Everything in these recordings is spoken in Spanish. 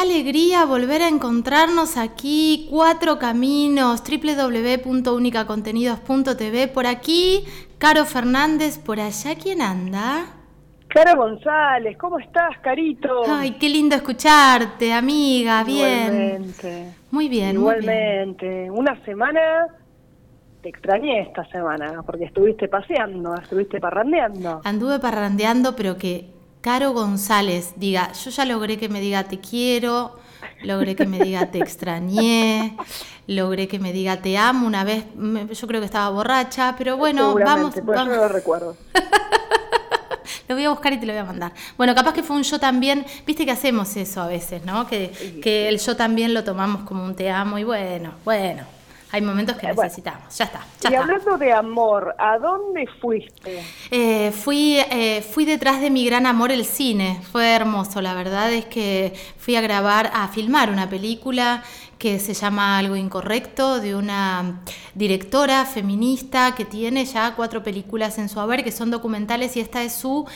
alegría volver a encontrarnos aquí, Cuatro Caminos, www.unicacontenidos.tv, por aquí, Caro Fernández, por allá, ¿quién anda? Caro González, ¿cómo estás, Carito? Ay, qué lindo escucharte, amiga, bien. Igualmente. Muy bien, Igualmente. Una semana, te extrañé esta semana, porque estuviste paseando, estuviste parrandeando. Anduve parrandeando, pero que Caro González diga, yo ya logré que me diga te quiero, logré que me diga te extrañé, logré que me diga te amo una vez, yo creo que estaba borracha, pero bueno, vamos. Pues yo no lo recuerdo. lo voy a buscar y te lo voy a mandar. Bueno, capaz que fue un yo también, viste que hacemos eso a veces, ¿no? Que, que el yo también lo tomamos como un te amo y bueno, bueno. Hay momentos que eh, necesitamos. Ya está. y hablando de amor, ¿a dónde fuiste? Eh, fui, eh, fui detrás de mi gran amor, el cine. Fue hermoso. La verdad es que fui a grabar, a filmar una película que se llama Algo Incorrecto, de una directora feminista que tiene ya cuatro películas en su haber, que son documentales, y esta es su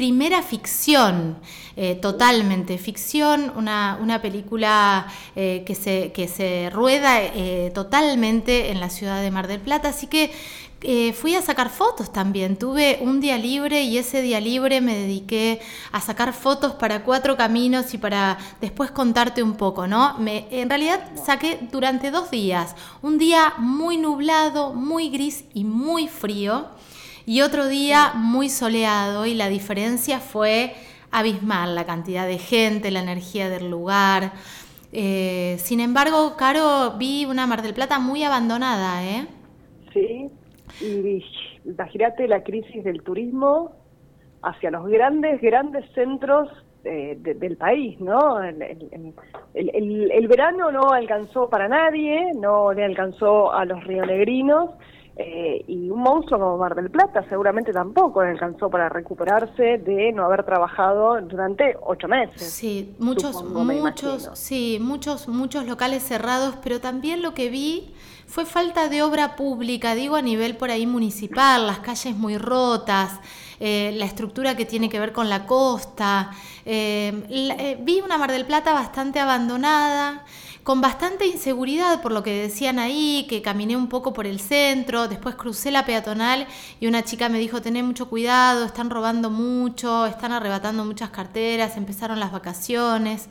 primera ficción, eh, totalmente ficción, una, una película eh, que, se, que se rueda eh, totalmente en la ciudad de Mar del Plata, así que fui a sacar fotos también, tuve un día libre y ese día libre me dediqué a sacar fotos para cuatro caminos y para después contarte un poco, ¿no? Me, en realidad saqué durante dos días, un día muy nublado, muy gris y muy frío y otro día muy soleado y la diferencia fue abismal, la cantidad de gente, la energía del lugar. Eh, sin embargo, Caro, vi una Mar del Plata muy abandonada, ¿eh? Sí, y imagínate la crisis del turismo hacia los grandes, grandes centros eh, del país, ¿no? El, el, verano no alcanzó para nadie, no le alcanzó a los rionegrinos eh, y un monstruo como Mar del Plata seguramente tampoco alcanzó para recuperarse de no haber trabajado durante ocho meses. Sí, muchos, muchos, sí, muchos, muchos locales cerrados, pero también lo que vi fue falta de obra pública, digo a nivel por ahí municipal, las calles muy rotas. Eh, la estructura que tiene que ver con la costa. Eh, vi una Mar del Plata bastante abandonada con bastante inseguridad por lo que decían ahí, que caminé un poco por el centro, después crucé la peatonal y una chica me dijo, tené mucho cuidado, están robando mucho, están arrebatando muchas carteras, empezaron las vacaciones.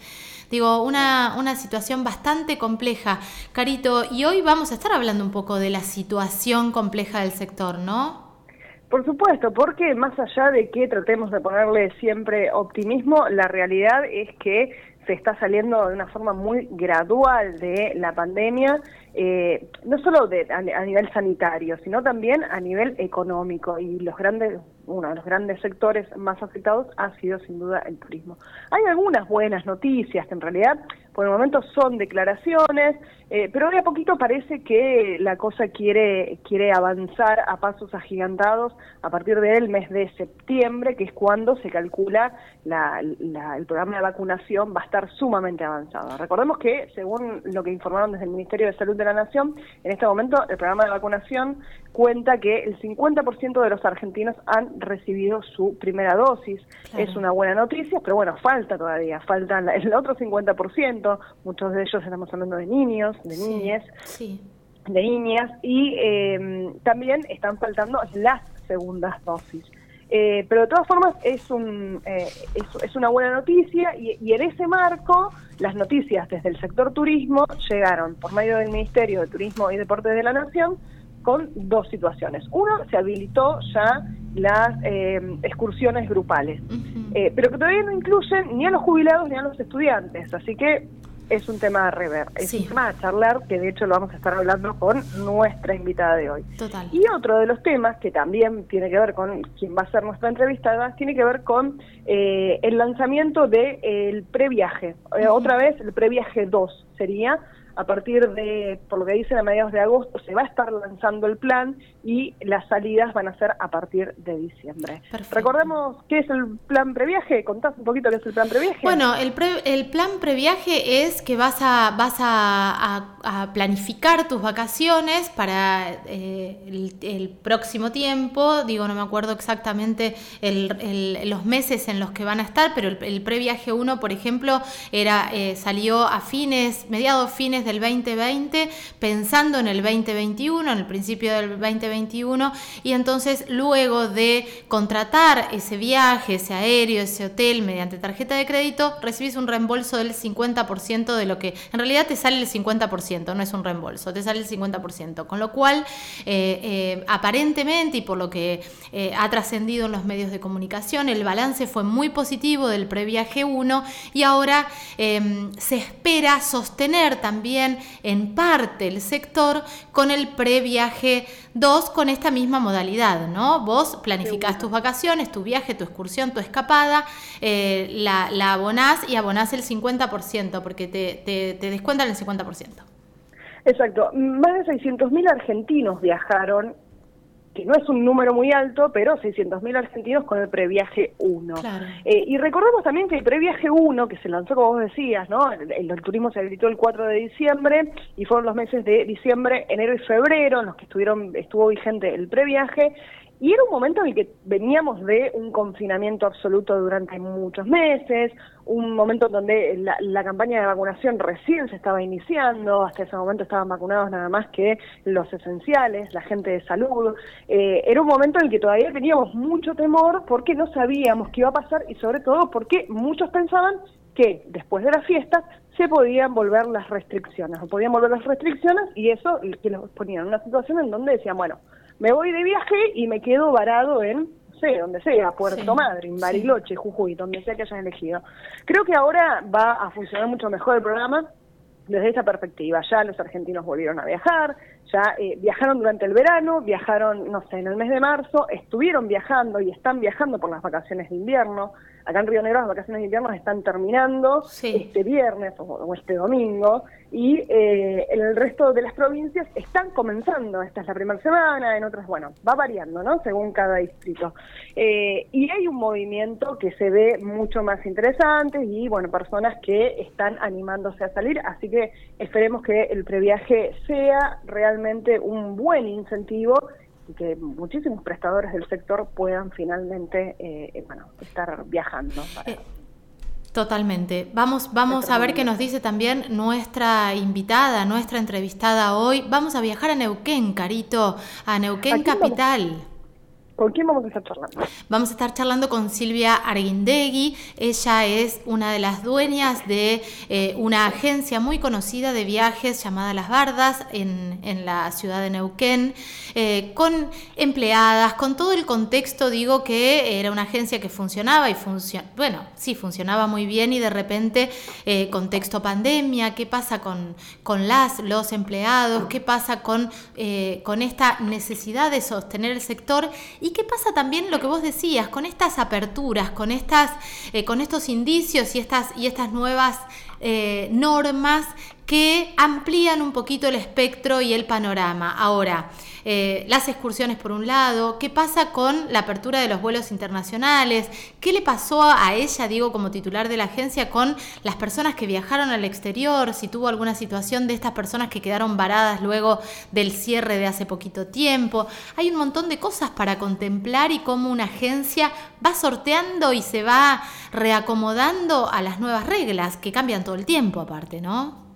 Digo, una, una situación bastante compleja, Carito, y hoy vamos a estar hablando un poco de la situación compleja del sector, ¿no? Por supuesto, porque más allá de que tratemos de ponerle siempre optimismo, la realidad es que se está saliendo de una forma muy gradual de la pandemia, eh, no solo de, a, nivel sanitario, sino también a nivel económico. Y los grandes, uno de los grandes sectores más afectados ha sido sin duda el turismo. Hay algunas buenas noticias que en realidad por el momento son declaraciones, eh, pero de a poquito parece que la cosa quiere, quiere avanzar a pasos agigantados a partir del mes de septiembre, que es cuando se calcula el programa de vacunación va a estar sumamente avanzado. Recordemos que, según lo que informaron desde el Ministerio de Salud de la Nación, en este momento el programa de vacunación cuenta que el 50% de los argentinos han recibido su primera dosis. Es una buena noticia, pero bueno, falta todavía, falta el otro 50% muchos de ellos estamos hablando de niños, de niñas, de niñas, y em, también están faltando las segundas dosis. Eh, pero de todas formas es, un, eh, es, una buena noticia y, y, en ese marco las noticias desde el sector turismo llegaron. Por medio del Ministerio de Turismo y Deportes de la Nación con dos situaciones. Uno, se habilitó ya las eh, excursiones grupales, eh, pero que todavía no incluyen ni a los jubilados ni a los estudiantes, así que es un tema a rever, es un tema a charlar, que de hecho lo vamos a estar hablando con nuestra invitada de hoy. Total. Y otro de los temas que también tiene que ver con quien va a ser nuestra entrevistada, tiene que ver con eh, el lanzamiento del de, el previaje, otra vez el previaje 2 sería, a partir de, por lo que dicen a mediados de agosto, se va a estar lanzando el plan y las salidas van a ser a partir de diciembre. Recordemos qué es el plan previaje, contás un poquito qué es el plan previaje. Bueno, el, el plan previaje es que vas a, vas a, planificar tus vacaciones para eh, el, próximo tiempo, digo, no me acuerdo exactamente los meses en los que van a estar, pero el, previaje 1, por ejemplo, era eh, salió a fines, mediados fines del 2020, pensando en el 2021, en el principio del 2021, y entonces luego de contratar ese viaje, ese aéreo, ese hotel mediante tarjeta de crédito, recibís un reembolso del 50% de lo que en realidad te sale el 50%, no es un reembolso, te sale el 50%, con lo cual eh, eh, aparentemente y por lo que eh, ha trascendido en los medios de comunicación, el balance fue muy positivo del previaje 1 y ahora em, se espera sostener también en parte el sector con el previaje 2 con esta misma modalidad, ¿no? Vos planificás tus vacaciones, tu viaje, tu excursión, tu escapada, la, la, abonás y abonás el 50% porque te, te, te descuentan el 50%. Exacto. Más de 600.000 argentinos viajaron que no es un número muy alto, pero 600.000 argentinos con el previaje 1. Eh, y recordemos también que el previaje 1, que se lanzó, como vos decías, ¿no? El, el, turismo se habilitó el 4 de diciembre y fueron los meses de diciembre, enero y febrero en los que estuvieron estuvo vigente el previaje y era un momento en el que veníamos de un confinamiento absoluto durante muchos meses, un momento donde la, campaña de vacunación recién se estaba iniciando, hasta ese momento estaban vacunados nada más que los esenciales, la gente de salud. Eh, era un momento en el que todavía teníamos mucho temor porque no sabíamos qué iba a pasar y sobre todo porque muchos pensaban que después de las fiestas se podían volver las restricciones, o podían volver las restricciones y eso que nos ponía en una situación en donde decían, bueno, me voy de viaje y me quedo varado en, no sé, donde sea, Puerto Madryn, Bariloche, Jujuy, donde sea que hayan elegido. Creo que ahora va a funcionar mucho mejor el programa desde esa perspectiva. Ya los argentinos volvieron a viajar, ya eh, viajaron durante el verano, viajaron, no sé, en el mes de marzo, estuvieron viajando y están viajando por las vacaciones de invierno. Acá en Río Negro las vacaciones de invierno están terminando este viernes o, este domingo y eh, en el resto de las provincias están comenzando. Esta es la primera semana, en otras, bueno, va variando, ¿no? Según cada distrito. Eh, y hay un movimiento que se ve mucho más interesante y, bueno, personas que están animándose a salir, así que esperemos que el previaje sea realmente un buen incentivo y que muchísimos prestadores del sector puedan finalmente, eh, bueno, estar viajando. Totalmente. Vamos, vamos a ver qué nos dice también nuestra invitada, nuestra entrevistada hoy. Vamos a viajar a Neuquén, Carito, a Neuquén Capital. ¿Con quién vamos a estar charlando? Vamos a estar charlando con Silvia Arguindegui. Ella es una de las dueñas de eh, una agencia muy conocida de viajes llamada Las Bardas en, la ciudad de Neuquén, eh, con empleadas, con todo el contexto, digo que era una agencia que funcionaba y funciona, bueno, sí, funcionaba muy bien y de repente, eh, contexto pandemia, ¿qué pasa con, con las, los empleados? ¿Qué pasa con, con esta necesidad de sostener el sector? ¿Y qué pasa también lo que vos decías con estas aperturas, con, estas, eh, con estos indicios y estas, y estas nuevas eh, normas que amplían un poquito el espectro y el panorama? Ahora, eh, las excursiones por un lado, qué pasa con la apertura de los vuelos internacionales, qué le pasó a ella, digo, como titular de la agencia, con las personas que viajaron al exterior, si tuvo alguna situación de estas personas que quedaron varadas luego del cierre de hace poquito tiempo. Hay un montón de cosas para contemplar y cómo una agencia va sorteando y se va reacomodando a las nuevas reglas que cambian todo el tiempo aparte, ¿no?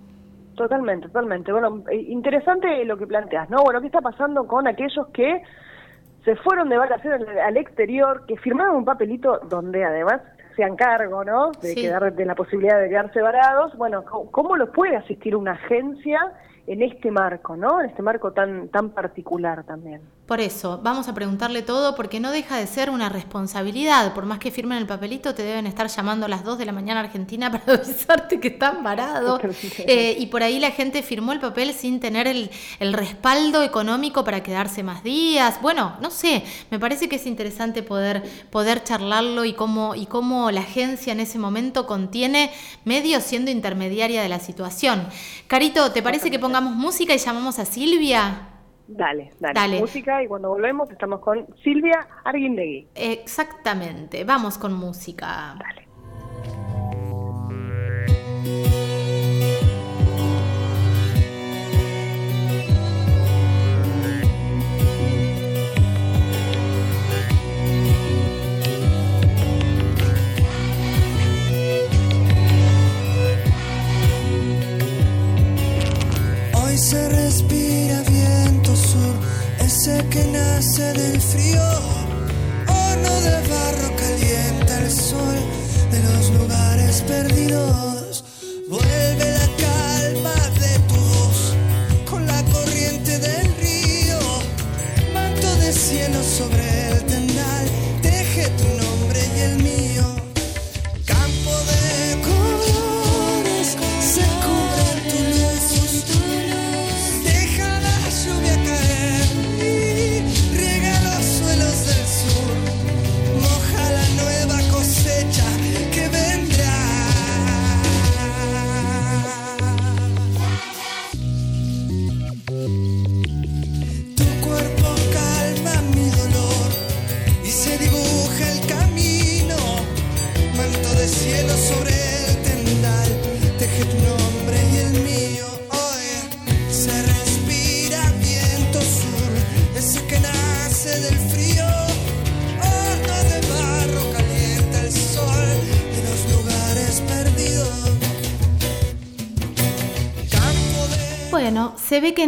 Totalmente, totalmente. Bueno, eh, interesante lo que planteas, ¿no? Bueno, ¿qué está pasando con aquellos que se fueron de vacaciones al exterior, que firmaron un papelito donde además se han cargo, ¿no? De quedar de la posibilidad de quedarse varados. Bueno, ¿cómo los puede asistir una agencia en este marco, ¿no? En este marco tan tan particular también. Por eso, vamos a preguntarle todo porque no deja de ser una responsabilidad. Por más que firmen el papelito, te deben estar llamando a las 2 de la mañana Argentina para avisarte que están varados. Eh, y por ahí la gente firmó el papel sin tener el, respaldo económico para quedarse más días. Bueno, no sé, me parece que es interesante poder, poder charlarlo y cómo, y cómo la agencia en ese momento contiene medios siendo intermediaria de la situación. Carito, ¿te parece que pongamos música y llamamos a Silvia? Dale, dale, Música y cuando volvemos estamos con Silvia Arguindegui. Exactamente, vamos con música. Dale.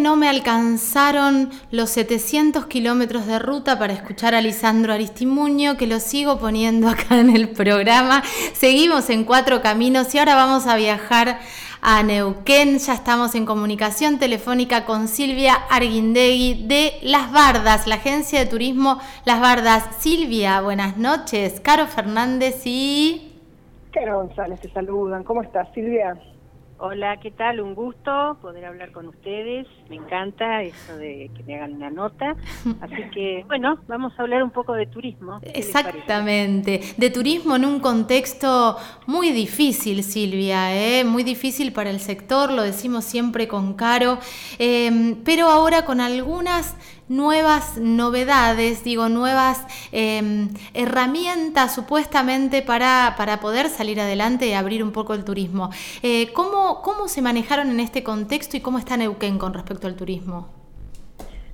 No me alcanzaron los 700 kilómetros de ruta para escuchar a Lisandro Aristimuño, que lo sigo poniendo acá en el programa. Seguimos en cuatro caminos y ahora vamos a viajar a Neuquén. Ya estamos en comunicación telefónica con Silvia Arguindegui de Las Bardas, la agencia de turismo Las Bardas. Silvia, buenas noches. Caro Fernández y... Caro González, te saludan. ¿Cómo estás, Silvia? Hola, ¿qué tal? Un gusto poder hablar con ustedes. Me encanta eso de que me hagan una nota. Así que, bueno, vamos a hablar un poco de turismo. Exactamente. De turismo en un contexto muy difícil, Silvia, ¿eh? muy difícil para el sector, lo decimos siempre con Caro, eh, pero ahora con algunas nuevas novedades, digo, nuevas em, herramientas supuestamente para, para, poder salir adelante y abrir un poco el turismo. Eh, ¿cómo, ¿Cómo se manejaron en este contexto y cómo está Neuquén con respecto al turismo?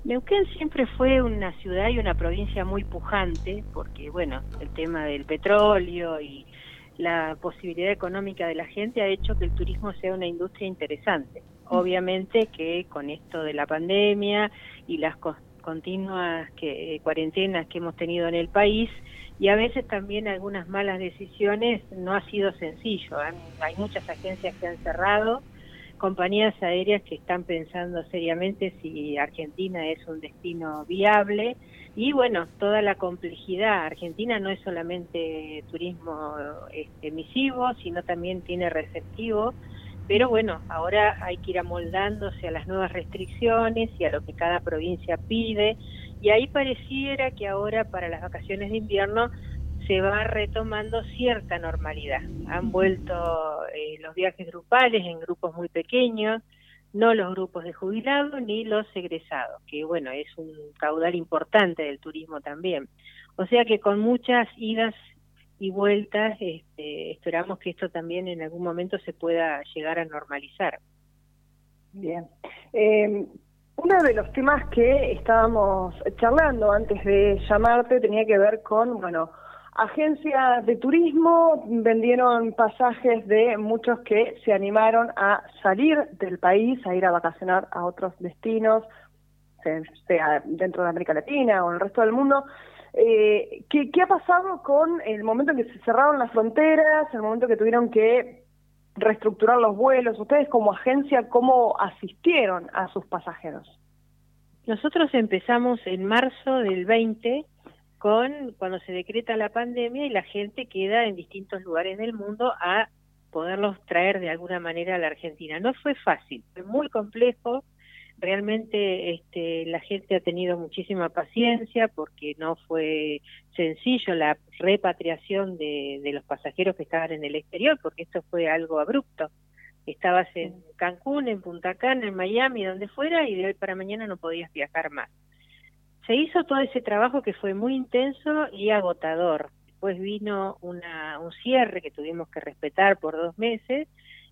Neuquén siempre fue una ciudad y una provincia muy pujante, porque bueno, el tema del petróleo y la posibilidad económica de la gente ha hecho que el turismo sea una industria interesante. Obviamente que con esto de la pandemia y las continuas que, cuarentenas que hemos tenido en el país y a veces también algunas malas decisiones, no ha sido sencillo. Hay muchas agencias que han cerrado, compañías aéreas que están pensando seriamente si Argentina es un destino viable y bueno, toda la complejidad. Argentina no es solamente turismo este, emisivo, sino también tiene receptivo pero bueno, ahora hay que ir amoldándose a las nuevas restricciones y a lo que cada provincia pide, y ahí pareciera que ahora para las vacaciones de invierno se va retomando cierta normalidad. Han vuelto eh, los viajes grupales en grupos muy pequeños, no los grupos de jubilados ni los egresados, que bueno, es un caudal importante del turismo también. O sea que con muchas idas y vueltas, este, esperamos que esto también en algún momento se pueda llegar a normalizar. Bien. Eh, uno de los temas que estábamos charlando antes de llamarte tenía que ver con, bueno, agencias de turismo vendieron pasajes de muchos que se animaron a salir del país, a ir a vacacionar a otros destinos, sea dentro de América Latina o en el resto del mundo, eh, ¿qué, ha pasado con el momento en que se cerraron las fronteras, el momento que tuvieron que reestructurar los vuelos? Ustedes como agencia, ¿cómo asistieron a sus pasajeros? Nosotros empezamos en marzo del 20 con cuando se decreta la pandemia y la gente queda en distintos lugares del mundo a poderlos traer de alguna manera a la Argentina. No fue fácil, fue muy complejo. Realmente este, la gente ha tenido muchísima paciencia porque no fue sencillo la repatriación de, de los pasajeros que estaban en el exterior, porque esto fue algo abrupto. Estabas en Cancún, en Punta Cana, en Miami, donde fuera, y de hoy para mañana no podías viajar más se hizo todo ese trabajo que fue muy intenso y agotador. Después vino una, un cierre que tuvimos que respetar por dos meses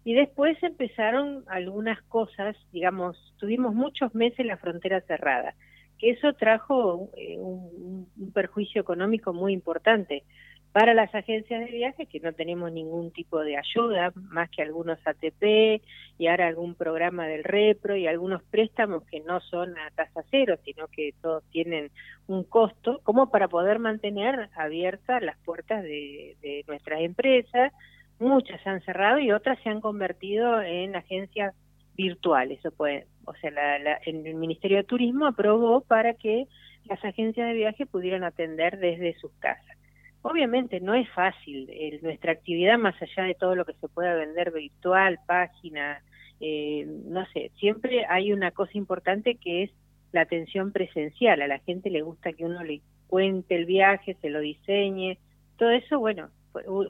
y después empezaron algunas cosas, digamos, tuvimos muchos meses la frontera cerrada, que eso trajo eh, un, perjuicio económico muy importante para las agencias de viajes que no tenemos ningún tipo de ayuda, más que algunos ATP y ahora algún programa del Repro y algunos préstamos que no son a tasa cero, sino que todos tienen un costo, como para poder mantener abiertas las puertas de nuestras empresas. Muchas se han cerrado y otras se han convertido en agencias virtuales. O, sea, la, la, el Ministerio de Turismo aprobó para que las agencias de viaje pudieran atender desde sus casas. Obviamente no es fácil, nuestra actividad más allá de todo lo que se pueda vender virtual, página, eh, no sé, siempre hay una cosa importante que es la atención presencial, a la gente le gusta que uno le cuente el viaje, se lo diseñe, todo eso, bueno,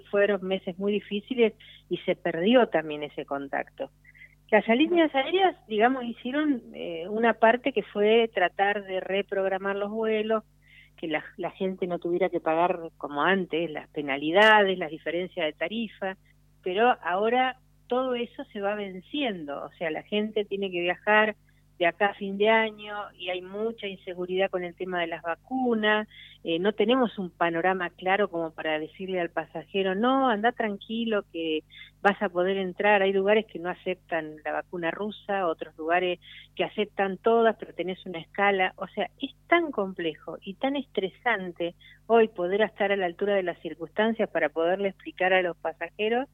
fueron meses muy difíciles y se perdió también ese contacto. Las líneas aéreas, digamos, hicieron eh, una parte que fue tratar de reprogramar los vuelos, que la, la, gente no tuviera que pagar como antes las penalidades, las diferencias de tarifa, pero ahora todo eso se va venciendo, o sea, la gente tiene que viajar de acá a fin de año y hay mucha inseguridad con el tema de las vacunas, eh, no tenemos un panorama claro como para decirle al pasajero, no, anda tranquilo que vas a poder entrar, hay lugares que no aceptan la vacuna rusa, otros lugares que aceptan todas, pero tenés una escala, o sea, es tan complejo y tan estresante hoy poder estar a la altura de las circunstancias para poderle explicar a los pasajeros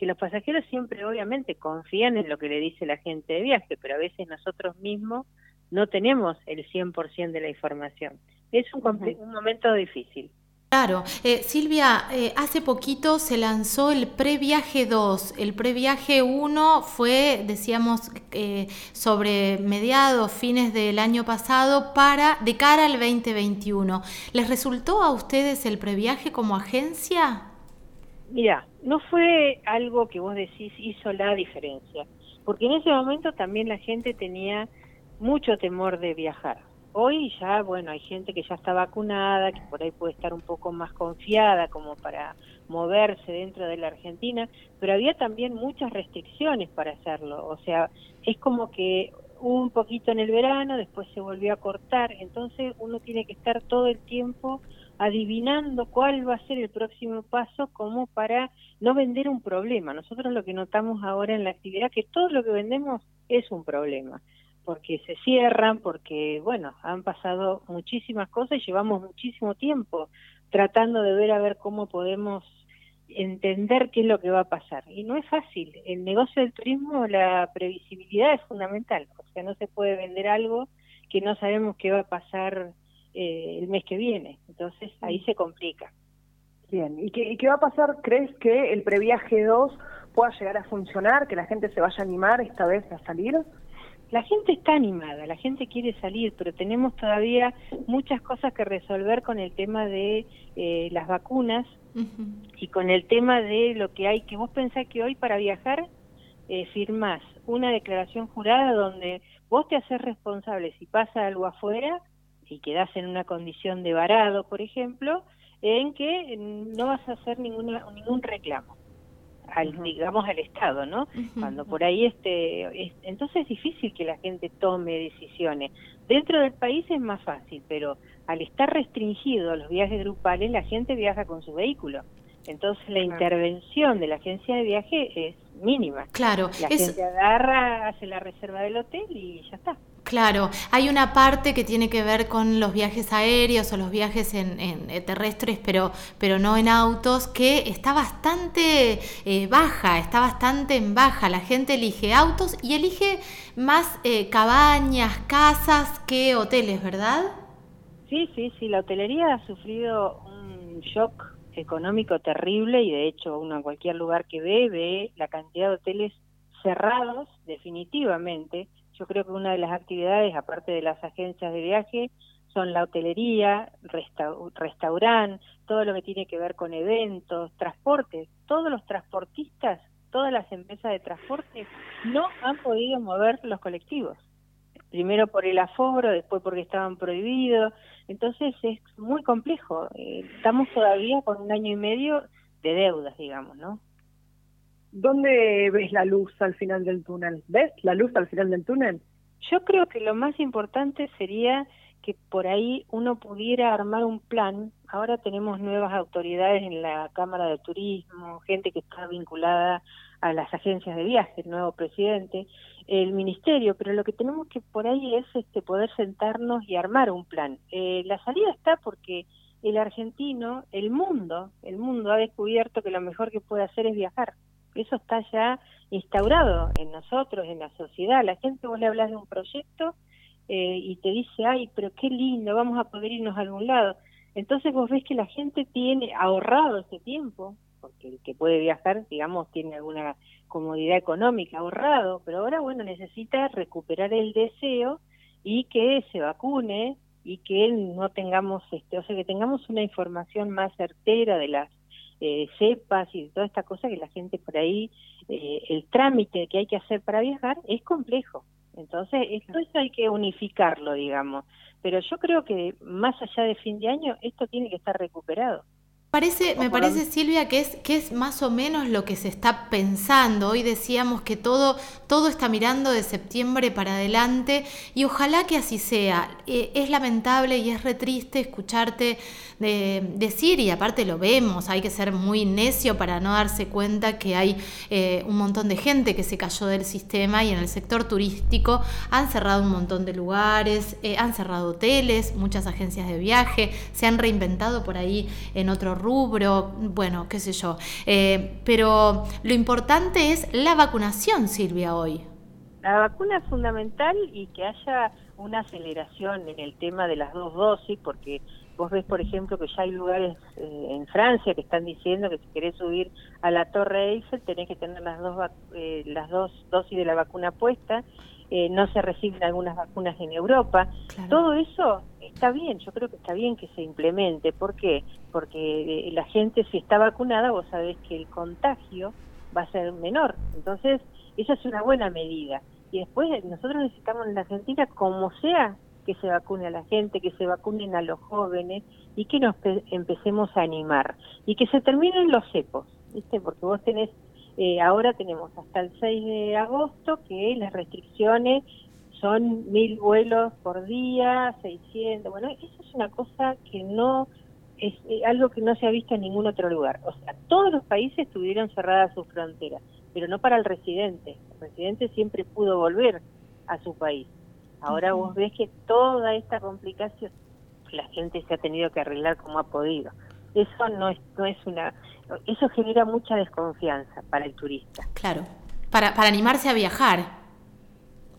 que los pasajeros siempre obviamente confían en lo que le dice la gente de viaje, pero a veces nosotros mismos no tenemos el 100% de la información. Es un, un momento difícil. Claro, eh, Silvia, eh, hace poquito se lanzó el previaje 2. El previaje 1 fue, decíamos, eh, sobre mediados, fines del año pasado, para de cara al 2021. ¿Les resultó a ustedes el previaje como agencia? Mira, no fue algo que vos decís hizo la diferencia, porque en ese momento también la gente tenía mucho temor de viajar. Hoy ya, bueno, hay gente que ya está vacunada, que por ahí puede estar un poco más confiada como para moverse dentro de la Argentina, pero había también muchas restricciones para hacerlo. O sea, es como que un poquito en el verano, después se volvió a cortar, entonces uno tiene que estar todo el tiempo adivinando cuál va a ser el próximo paso como para no vender un problema. Nosotros lo que notamos ahora en la actividad que todo lo que vendemos es un problema, porque se cierran, porque, bueno, han pasado muchísimas cosas y llevamos muchísimo tiempo tratando de ver a ver cómo podemos entender qué es lo que va a pasar. Y no es fácil. El negocio del turismo, la previsibilidad es fundamental. O sea, no se puede vender algo que no sabemos qué va a pasar eh, el mes que viene. Entonces ahí se complica. Bien, ¿Y qué, ¿y qué va a pasar? ¿Crees que el previaje 2 pueda llegar a funcionar, que la gente se vaya a animar esta vez a salir? La gente está animada, la gente quiere salir, pero tenemos todavía muchas cosas que resolver con el tema de eh, las vacunas uh -huh. y con el tema de lo que hay, que vos pensás que hoy para viajar eh, firmás una declaración jurada donde vos te haces responsable si pasa algo afuera y quedas en una condición de varado, por ejemplo, en que no vas a hacer ninguna, ningún reclamo. Al, uh -huh. digamos al Estado, ¿no? Uh -huh. Cuando por ahí este, es, entonces es difícil que la gente tome decisiones. Dentro del país es más fácil, pero al estar restringido los viajes grupales, la gente viaja con su vehículo. Entonces la claro. intervención de la agencia de viaje es mínima. Claro. La es... gente agarra, hace la reserva del hotel y ya está. Claro, hay una parte que tiene que ver con los viajes aéreos o los viajes en, eh, terrestres, pero, pero no en autos, que está bastante eh, baja, está bastante en baja. La gente elige autos y elige más eh, cabañas, casas que hoteles, ¿verdad? Sí, sí, sí, la hotelería ha sufrido un shock económico terrible y de hecho uno en cualquier lugar que ve ve la cantidad de hoteles cerrados definitivamente yo creo que una de las actividades, aparte de las agencias de viaje, son la hotelería, restaurante, todo lo que tiene que ver con eventos, transportes. Todos los transportistas, todas las empresas de transporte no han podido mover los colectivos. Primero por el aforo, después porque estaban prohibidos. Entonces es muy complejo. Eh, estamos todavía con un año y medio de deudas, digamos, ¿no? ¿Dónde ves la luz al final del túnel? ¿Ves la luz al final del túnel? Yo creo que lo más importante sería que por ahí uno pudiera armar un plan. Ahora tenemos nuevas autoridades en la Cámara de Turismo, gente que está vinculada a las agencias de viaje, el nuevo presidente, el ministerio, pero lo que tenemos que por ahí es este poder sentarnos y armar un plan. Eh, la salida está porque el argentino, el mundo, el mundo ha descubierto que lo mejor que puede hacer es viajar. Eso está ya instaurado en nosotros, en la sociedad. La gente, vos le hablas de un proyecto eh, y te dice, ay, pero qué lindo, vamos a poder irnos a algún lado. Entonces vos ves que la gente tiene ahorrado ese tiempo, porque el que puede viajar, digamos, tiene alguna comodidad económica ahorrado, pero ahora, bueno, necesita recuperar el deseo y que se vacune y que no tengamos, este, o sea, que tengamos una información más certera de las eh, cepas y toda esta cosa que la gente por ahí, eh, el trámite que hay que hacer para viajar es complejo. Entonces, esto hay que unificarlo, digamos. Pero yo creo que más allá de fin de año, esto tiene que estar recuperado. Parece, me parece, Silvia, que es, que es más o menos lo que se está pensando. Hoy decíamos que todo, todo está mirando de septiembre para adelante y ojalá que así sea. Eh, es lamentable y es re triste escucharte de, decir, y aparte lo vemos, hay que ser muy necio para no darse cuenta que hay eh, un montón de gente que se cayó del sistema y en el sector turístico han cerrado un montón de lugares, eh, han cerrado hoteles, muchas agencias de viaje, se han reinventado por ahí en otro rubro, bueno, qué sé yo. Eh, pero lo importante es la vacunación, Silvia, hoy. La vacuna es fundamental y que haya una aceleración en el tema de las dos dosis, porque vos ves, por ejemplo, que ya hay lugares eh, en Francia que están diciendo que si querés subir a la Torre Eiffel tenés que tener las dos, eh, las dos dosis de la vacuna puesta, no se reciben algunas vacunas en Europa. Todo eso está bien, yo creo que está bien que se implemente. ¿Por qué? Porque eh, la gente si está vacunada, vos sabés que el contagio va a ser menor. Entonces, esa es una buena medida. Y después eh, nosotros necesitamos en la Argentina, como sea, que se vacune a la gente, que se vacunen a los jóvenes y que nos empecemos a animar. Y que se terminen los cepos, ¿viste? Porque vos tenés, eh, ahora tenemos hasta el 6 de agosto que las restricciones son mil vuelos por día, 600, bueno, eso es una cosa que no es eh, algo que no se ha visto en ningún otro lugar. O sea, todos los países tuvieron cerradas sus fronteras, pero no para el residente. El residente siempre pudo volver a su país. Ahora vos ves que toda esta complicación la gente se ha tenido que arreglar como ha podido. Eso no es no es una eso genera mucha desconfianza para el turista. Claro. Para para animarse a viajar.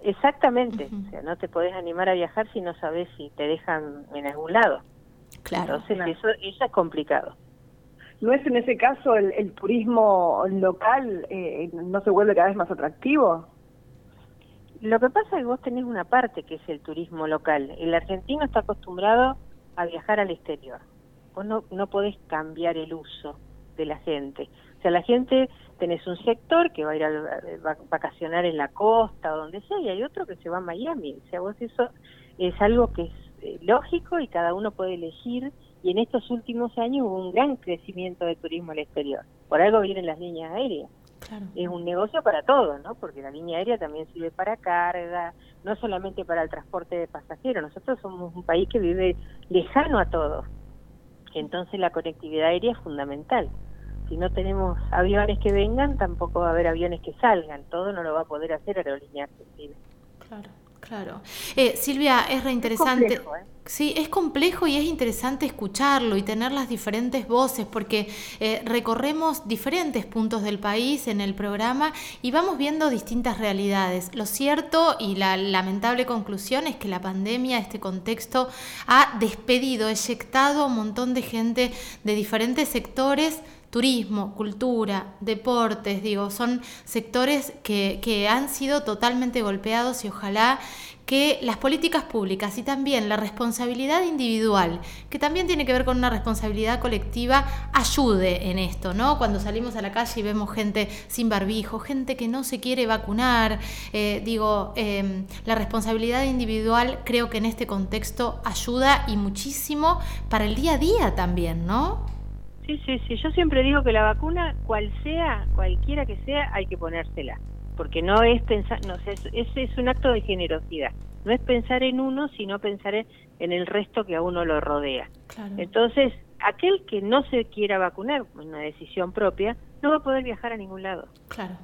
Exactamente, o sea, no te podés animar a viajar si no sabes si te dejan en algún lado. Claro. Entonces Eso, eso es complicado. ¿No es en ese caso el, turismo local eh, no se vuelve cada vez más atractivo? Lo que pasa es que vos tenés una parte que es el turismo local. El argentino está acostumbrado a viajar al exterior. Vos no, no podés cambiar el uso de la gente. O sea, la gente tenés un sector que va a ir a, vacacionar en la costa o donde sea y hay otro que se va a Miami. O sea, vos eso es algo que es eh, lógico y cada uno puede elegir y en estos últimos años hubo un gran crecimiento de turismo al exterior. Por algo vienen las líneas aéreas. Es un negocio para todos, ¿no? Porque la línea aérea también sirve para carga, no solamente para el transporte de pasajeros. Nosotros somos un país que vive lejano a todo. Entonces la conectividad aérea es fundamental si no tenemos aviones que vengan, tampoco va a haber aviones que salgan. Todo no lo va a poder hacer Aerolínea Argentina. Claro. Claro. Eh, Silvia, es reinteresante. Es complejo, ¿eh? Sí, es complejo y es interesante escucharlo y tener las diferentes voces porque eh, recorremos diferentes puntos del país en el programa y vamos viendo distintas realidades. Lo cierto y la lamentable conclusión es que la pandemia, este contexto, ha despedido, eyectado a un montón de gente de diferentes sectores turismo, cultura, deportes, digo, son sectores que, que, han sido totalmente golpeados y ojalá que las políticas públicas y también la responsabilidad individual, que también tiene que ver con una responsabilidad colectiva, ayude en esto, ¿no? Cuando salimos a la calle y vemos gente sin barbijo, gente que no se quiere vacunar, eh, digo, eh, la responsabilidad individual creo que en este contexto ayuda y muchísimo para el día a día también, ¿no? Sí, sí, sí. Yo siempre digo que la vacuna, cual sea, cualquiera que sea, hay que ponérsela. Porque no es pensar, no sé, es, es un acto de generosidad. No es pensar en uno, sino pensar en, en el resto que a uno lo rodea. Claro. Entonces, aquel que no se quiera vacunar, una decisión propia, no va a poder viajar a ningún lado. Claro,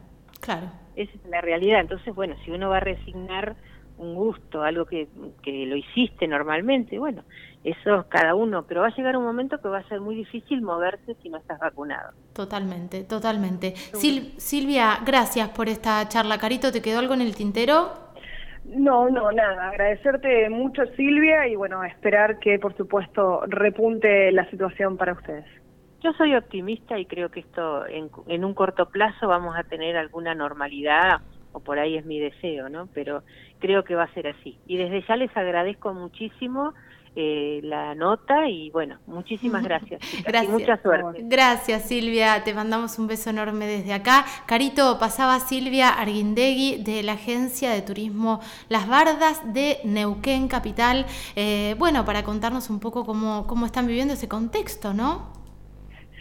claro. Esa es la realidad. Entonces, bueno, si uno va a resignar un gusto, algo que, que lo hiciste normalmente, bueno, eso cada uno, pero va a llegar un momento que va a ser muy difícil moverse si no estás vacunado. Totalmente, totalmente. Sil Silvia, gracias por esta charla. Carito, ¿te quedó algo en el tintero? No, no, nada. Agradecerte mucho, Silvia, y bueno, esperar que, por supuesto, repunte la situación para ustedes. Yo soy optimista y creo que esto en, en un corto plazo vamos a tener alguna normalidad, o por ahí es mi deseo, ¿no? Pero creo que va a ser así. Y desde ya les agradezco muchísimo eh, la nota y bueno, muchísimas gracias. Chicas, gracias. Y mucha suerte. Gracias Silvia, te mandamos un beso enorme desde acá. Carito, pasaba Silvia Arguindegui de la Agencia de Turismo Las Bardas de Neuquén Capital. Eh, bueno, para contarnos un poco cómo, cómo están viviendo ese contexto, ¿no?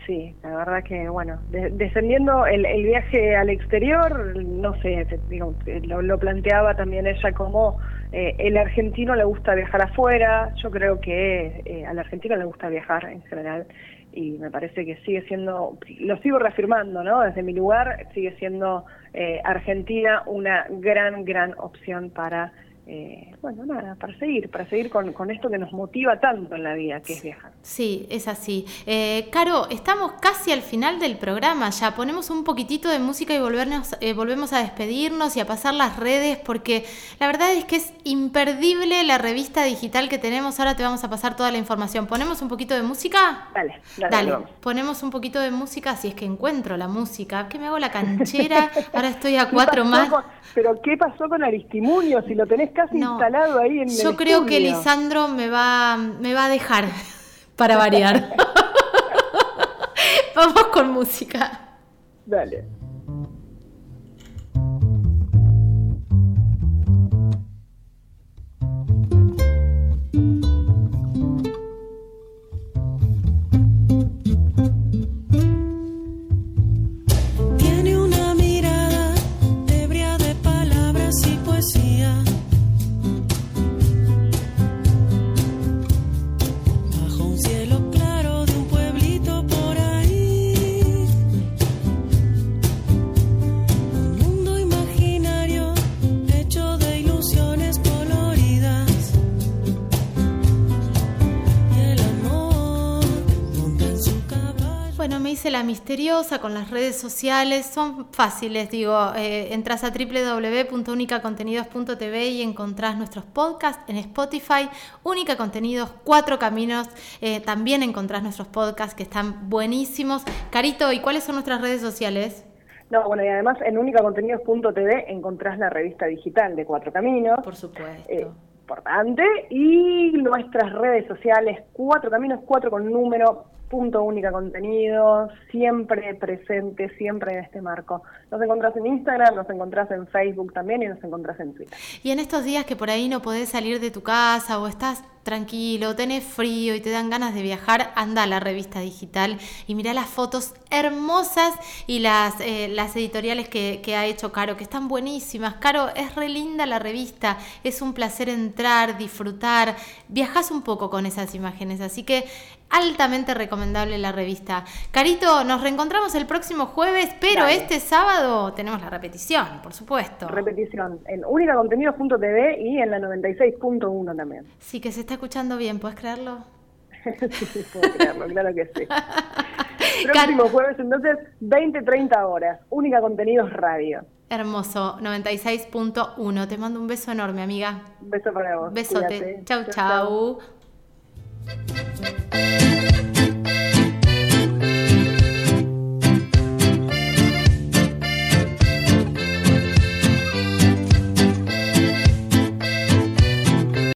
Sí, la verdad que, bueno, de, descendiendo el, el, viaje al exterior, no sé, digo, lo, lo, planteaba también ella como eh, el argentino le gusta viajar afuera, yo creo que eh, al argentino le gusta viajar en general y me parece que sigue siendo, lo sigo reafirmando, ¿no? Desde mi lugar sigue siendo eh, Argentina una gran, gran opción para eh, bueno, nada, para seguir, para seguir con, con, esto que nos motiva tanto en la vida, que es viajar. Sí, es así. Eh, Caro, estamos casi al final del programa, ya ponemos un poquitito de música y volvernos, eh, volvemos a despedirnos y a pasar las redes, porque la verdad es que es imperdible la revista digital que tenemos. Ahora te vamos a pasar toda la información. ¿Ponemos un poquito de música? Dale, dale. dale vamos. ponemos un poquito de música, si es que encuentro la música. Que me hago la canchera, ahora estoy a cuatro más. Con, pero ¿qué pasó con Aristimunio? Si lo tenés casi no, instalado ahí en Yo el creo estudio. que Lisandro me va, me va a dejar para variar. Vamos con música. Dale. La misteriosa con las redes sociales, son fáciles, digo, eh, entras a www.unicacontenidos.tv y encontrás nuestros podcasts en Spotify, Única Contenidos, Cuatro Caminos, eh, también encontrás nuestros podcasts que están buenísimos. Carito, ¿y cuáles son nuestras redes sociales? No, bueno, y además en unicacontenidos.tv encontrás la revista digital de Cuatro Caminos. Por supuesto. Eh, importante. Y nuestras redes sociales, Cuatro Caminos, cuatro con número, punto única contenido, siempre presente, siempre en este marco. Nos encontrás en Instagram, nos encontrás en Facebook también y nos encontrás en Twitter. Y en estos días que por ahí no podés salir de tu casa o estás tranquilo, tenés frío y te dan ganas de viajar, anda a la revista digital y mira las fotos hermosas y las, eh, las editoriales que, que, ha hecho Caro, que están buenísimas. Caro, es re linda la revista, es un placer entrar, disfrutar, viajas un poco con esas imágenes, así que altamente recomendable la revista. Carito, nos reencontramos el próximo jueves, pero este sábado tenemos la repetición, por supuesto. Repetición en únicacontenido.tv y en la 96.1 también. Sí, que se está escuchando bien, ¿puedes creerlo? sí, puedo creerlo, claro que sí. Próximo jueves, entonces, 20-30 horas. Única Contenidos Radio. Hermoso, 96.1. Te mando un beso enorme, amiga. Un beso para vos. Besote. chau. chau. chau. Música